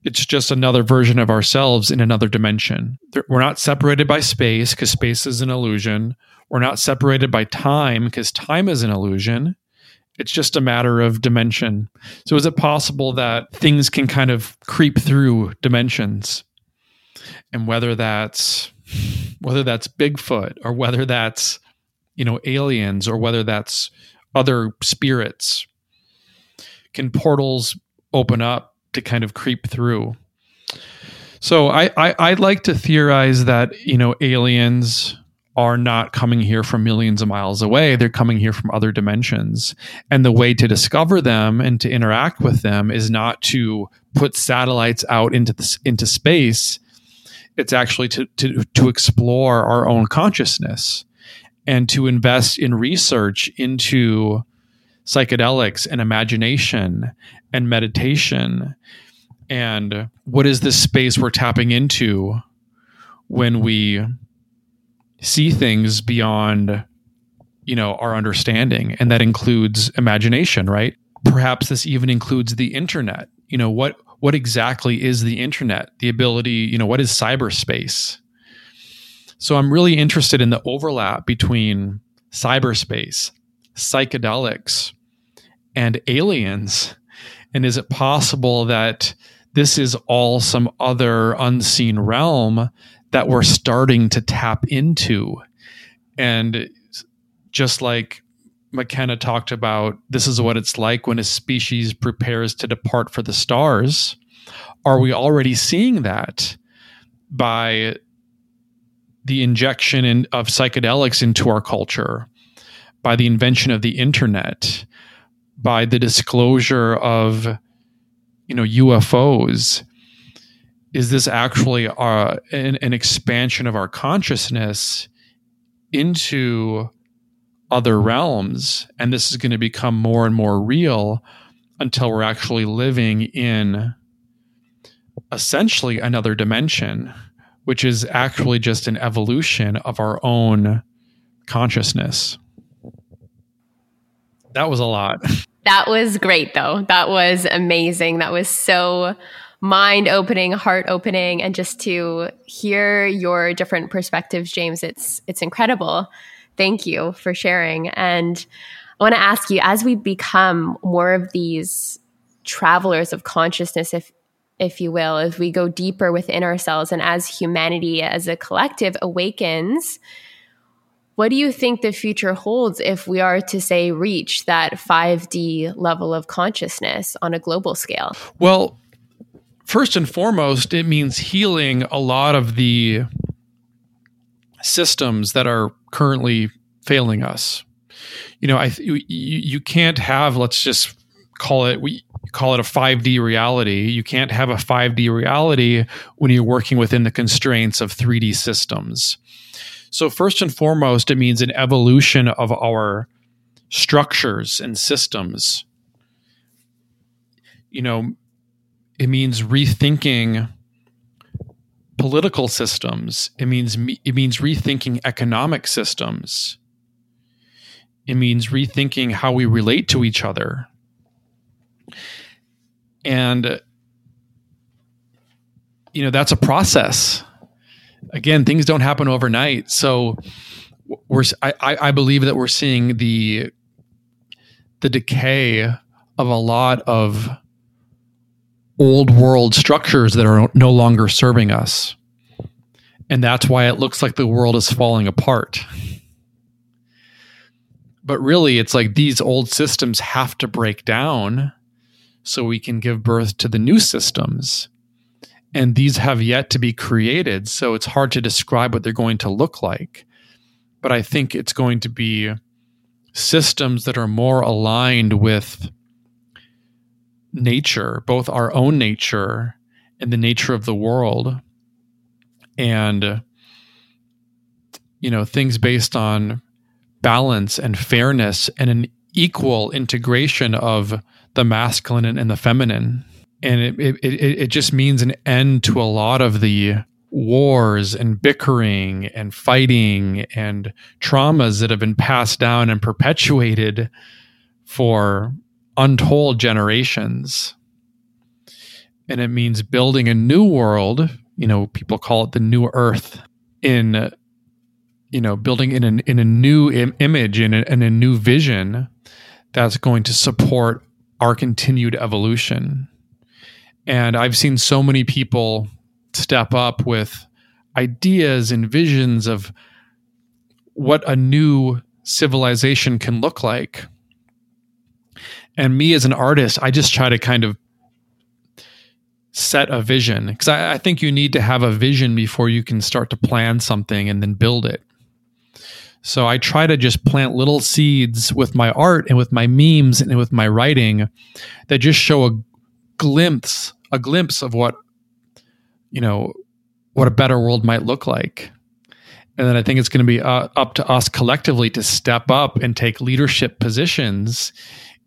it's just another version of ourselves in another dimension. We're not separated by space because space is an illusion. We're not separated by time because time is an illusion. It's just a matter of dimension. So is it possible that things can kind of creep through dimensions? And whether that's whether that's Bigfoot or whether that's you know aliens or whether that's other spirits can portals open up to kind of creep through so I, I i'd like to theorize that you know aliens are not coming here from millions of miles away. They're coming here from other dimensions. And the way to discover them and to interact with them is not to put satellites out into the, into space. It's actually to, to, to explore our own consciousness and to invest in research into psychedelics and imagination and meditation. And what is this space we're tapping into when we see things beyond you know our understanding? And that includes imagination right? Perhaps this even includes the internet. You know what what exactly is the internet? The ability you know what is cyberspace? So i'm really interested in the overlap between cyberspace psychedelics and aliens and is it possible that this is all some other unseen realm that we're starting to tap into. And just like McKenna talked about, this is what it's like when a species prepares to depart for the stars. Are we already seeing that by the injection in, of psychedelics into our culture, by the invention of the internet, by the disclosure of you know UFOs? is this actually uh, an, an expansion of our consciousness into other realms? And this is going to become more and more real until we're actually living in essentially another dimension, which is actually just an evolution of our own consciousness. That was a lot. That was great, though. That was amazing. That was so mind opening, heart opening, and just to hear your different perspectives, James. It's it's incredible. Thank you for sharing. And I want to ask you, as we become more of these travelers of consciousness, if if you will, as we go deeper within ourselves and as humanity as a collective awakens, what do you think the future holds if we are to say reach that 5D level of consciousness on a global scale? Well, first and foremost, it means healing a lot of the systems that are currently failing us. You know, I you, you can't have let's just call it we call it a 5D reality. You can't have a 5D reality when you're working within the constraints of 3D systems. So first and foremost, it means an evolution of our structures and systems. You know, it means rethinking political systems. It means it means rethinking economic systems. It means rethinking how we relate to each other. And you know, that's a process. Again, things don't happen overnight. So we're I, I believe that we're seeing the the decay of a lot of old world structures that are no longer serving us. And that's why it looks like the world is falling apart. But really, it's like these old systems have to break down so we can give birth to the new systems. And these have yet to be created. So it's hard to describe what they're going to look like. But I think it's going to be systems that are more aligned with nature, both our own nature and the nature of the world, and you know things based on balance and fairness and an equal integration of the masculine and the feminine. And it, it, it, it just means an end to a lot of the wars and bickering and fighting and traumas that have been passed down and perpetuated for untold generations. And it means building a new world. You know, people call it the new earth in, you know, building in, an, in a new Im- image and in, in a new vision that's going to support our continued evolution. And I've seen so many people step up with ideas and visions of what a new civilization can look like. And me as an artist, I just try to kind of set a vision because I, I, think you need to have a vision before you can start to plan something and then build it. So I try to just plant little seeds with my art and with my memes and with my writing that just show a glimpse, a glimpse of what, you know, what a better world might look like. And then I think it's going to be uh, up to us collectively to step up and take leadership positions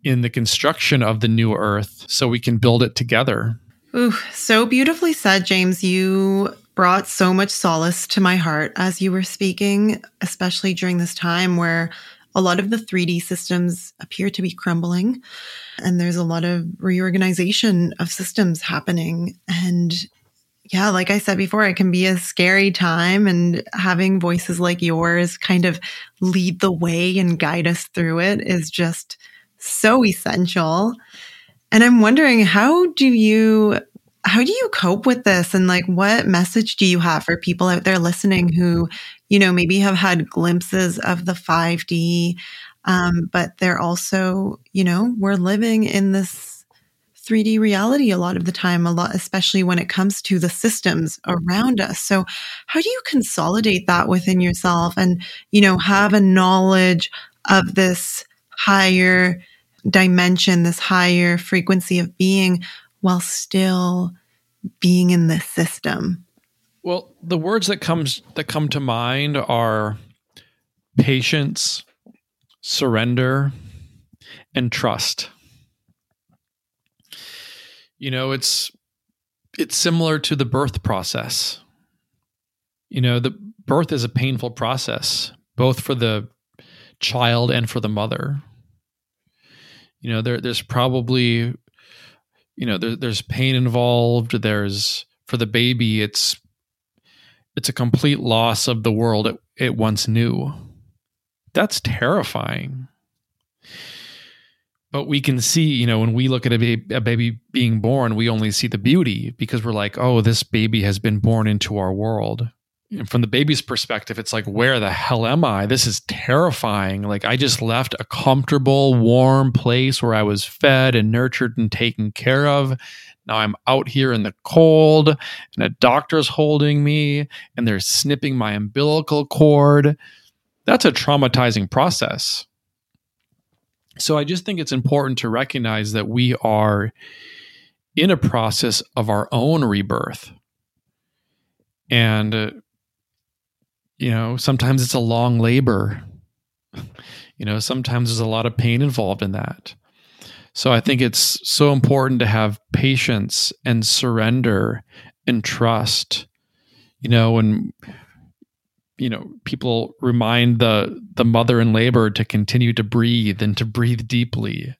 in the construction of the new earth so we can build it together. Ooh, so beautifully said, James. You brought so much solace to my heart as you were speaking, especially during this time where a lot of the 3D systems appear to be crumbling and there's a lot of reorganization of systems happening. And yeah, like I said before, it can be a scary time, and having voices like yours kind of lead the way and guide us through it is just so essential. And I'm wondering, how do you how do you cope with this and like what message do you have for people out there listening who you know maybe have had glimpses of the 5d um, but they're also you know we're living in this 3d reality a lot of the time a lot especially when it comes to the systems around us so how do you consolidate that within yourself and you know have a knowledge of this higher dimension this higher frequency of being while still being in the system? Well, the words that comes that come to mind are patience, surrender, and trust. You know, it's it's similar to the birth process. You know, the birth is a painful process, both for the child and for the mother. You know, there there's probably you know there, there's pain involved there's for the baby it's it's a complete loss of the world it, it once knew that's terrifying but we can see you know when we look at a baby, a baby being born we only see the beauty because we're like oh this baby has been born into our world and from the baby's perspective, it's like, where the hell am I? This is terrifying. Like, I just left a comfortable, warm place where I was fed and nurtured and taken care of. Now I'm out here in the cold, and a doctor's holding me, and they're snipping my umbilical cord. That's a traumatizing process. So I just think it's important to recognize that we are in a process of our own rebirth. And uh, you know, sometimes it's a long labor. You know, sometimes there's a lot of pain involved in that. So I think it's so important to have patience and surrender and trust. You know, when you know people remind the the mother in labor to continue to breathe and to breathe deeply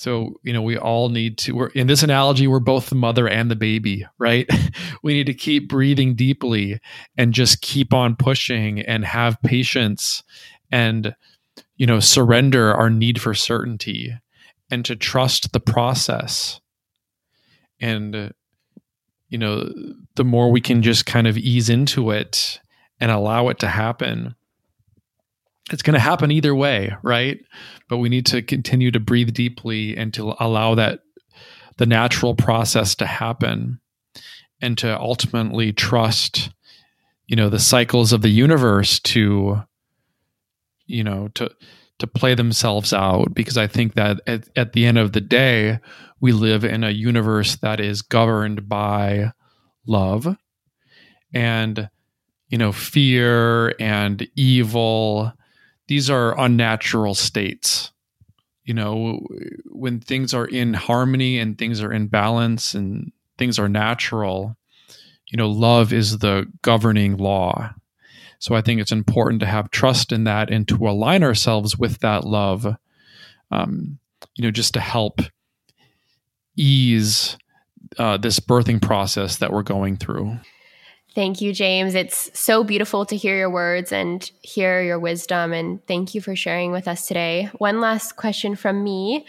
so, you know, we all need to, we're in this analogy, we're both the mother and the baby, right? we need to keep breathing deeply and just keep on pushing and have patience and, you know, surrender our need for certainty and to trust the process. And, you know, the more we can just kind of ease into it and allow it to happen, it's going to happen either way, right? But we need to continue to breathe deeply and to allow that the natural process to happen and to ultimately trust you know the cycles of the universe to you know to to play themselves out because i think that at, at the end of the day we live in a universe that is governed by love and you know fear and evil. These are unnatural states. You know when things are in harmony and things are in balance and things are natural you know love is the governing law. So i think it's important to have trust in that and to align ourselves with that love um, you know just to help ease uh, this birthing process that we're going through Thank you, James. It's so beautiful to hear your words and hear your wisdom. And thank you for sharing with us today. One last question from me.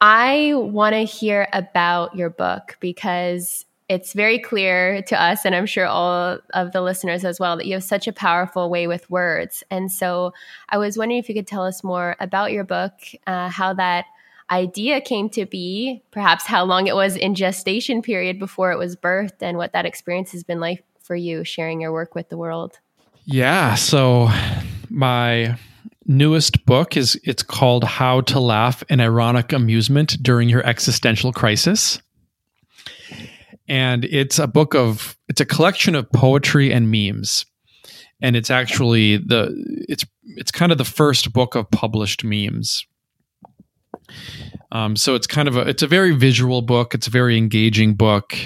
I want to hear about your book because it's very clear to us, and I'm sure all of the listeners as well, that you have such a powerful way with words. And so I was wondering if you could tell us more about your book, uh, how that idea came to be, perhaps how long it was in gestation period before it was birthed, and what that experience has been like for you sharing your work with the world? Yeah. So my newest book is it's called How to Laugh in Ironic Amusement During Your Existential Crisis. And it's a book of it's a collection of poetry and memes. And it's actually the it's it's kind of the first book of published memes. Um, so it's kind of a it's a very visual book. It's a very engaging book.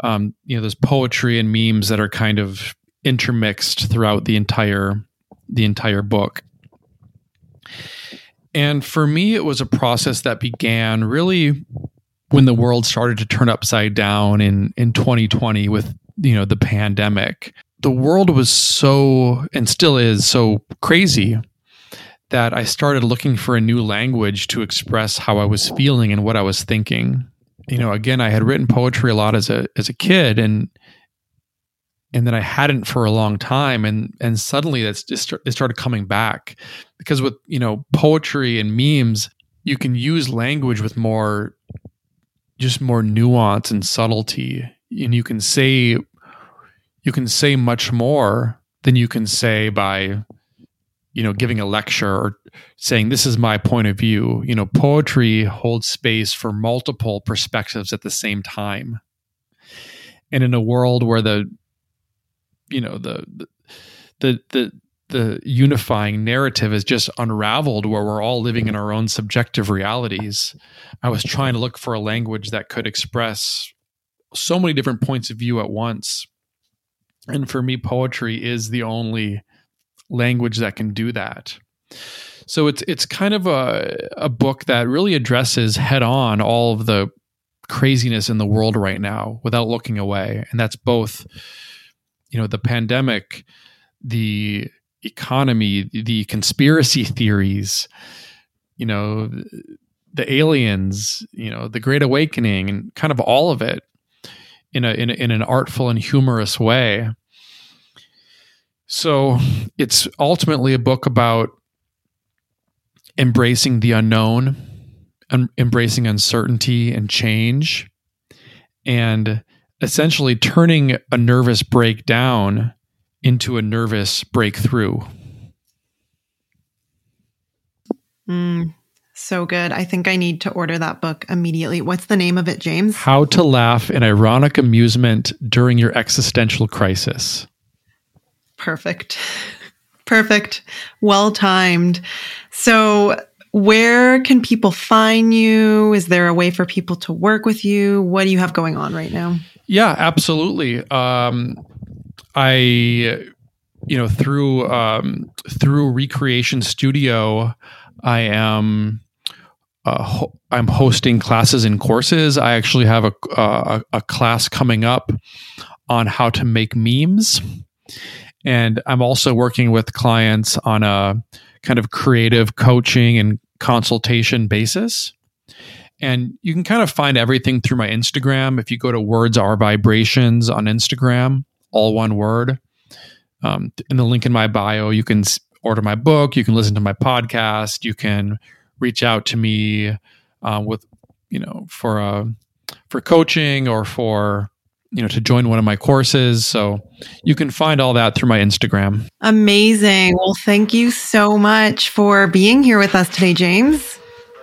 Um, you know, there's poetry and memes that are kind of intermixed throughout the entire the entire book. And for me, it was a process that began really when the world started to turn upside down in in 2020 with you know the pandemic. The world was so and still is so crazy that I started looking for a new language to express how I was feeling and what I was thinking. You know, again, I had written poetry a lot as a as a kid and and then I hadn't for a long time, and and suddenly that's just it started coming back because with you know poetry and memes, you can use language with more, just more nuance and subtlety, and you can say, you can say much more than you can say by, you know, giving a lecture or saying this is my point of view. You know, poetry holds space for multiple perspectives at the same time. And in a world where the you know the the the the unifying narrative is just unraveled where we're all living in our own subjective realities i was trying to look for a language that could express so many different points of view at once and for me poetry is the only language that can do that so it's it's kind of a a book that really addresses head on all of the craziness in the world right now without looking away. And that's both you know the pandemic the economy the conspiracy theories you know the aliens you know the great awakening and kind of all of it in a in, a, in an artful and humorous way. So it's ultimately a book about embracing the unknown um, embracing uncertainty and change and essentially turning a nervous breakdown into a nervous breakthrough. Mm, so good. I think I need to order that book immediately. What's the name of it, James? How to Laugh in Ironic Amusement During Your Existential Crisis. Perfect. Perfect. Well timed. So, where can people find you? Is there a way for people to work with you? What do you have going on right now? Yeah, absolutely. Um, I, you know, through um, through Recreation Studio, I am uh, ho- I'm hosting classes and courses. I actually have a, a a class coming up on how to make memes, and I'm also working with clients on a kind of creative coaching and consultation basis. And you can kind of find everything through my Instagram. If you go to Words Are Vibrations on Instagram, all one word, um, in the link in my bio, you can order my book, you can listen to my podcast, you can reach out to me uh, with, you know, for uh, for coaching or for you know to join one of my courses. So you can find all that through my instagram. Amazing. Well thank you so much for being here with us today james.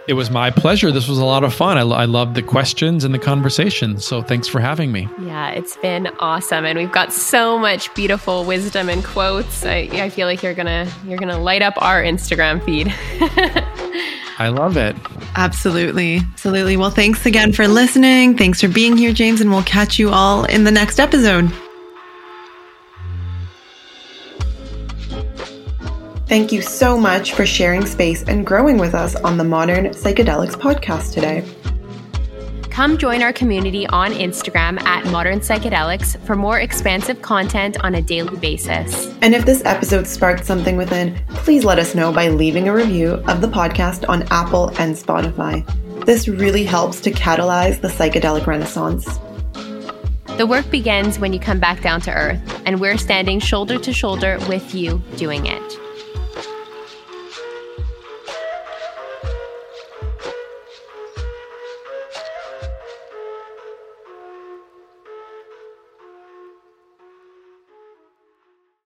It was my pleasure. This was a lot of fun. I, I love the questions and the conversation so thanks for having me. Yeah it's been awesome. And we've got so much beautiful wisdom and quotes. I, I feel like you're gonna you're gonna light up our instagram feed I love it. Absolutely. Absolutely. Well, thanks again for listening. Thanks for being here, James, and we'll catch you all in the next episode. Thank you so much for sharing space and growing with us on the Modern Psychedelics podcast today. Come join our community on Instagram at Modern Psychedelics for more expansive content on a daily basis. And if this episode sparked something within, please let us know by leaving a review of the podcast on Apple and Spotify. This really helps to catalyze the psychedelic renaissance. The work begins when you come back down to earth, and we're standing shoulder to shoulder with you doing it.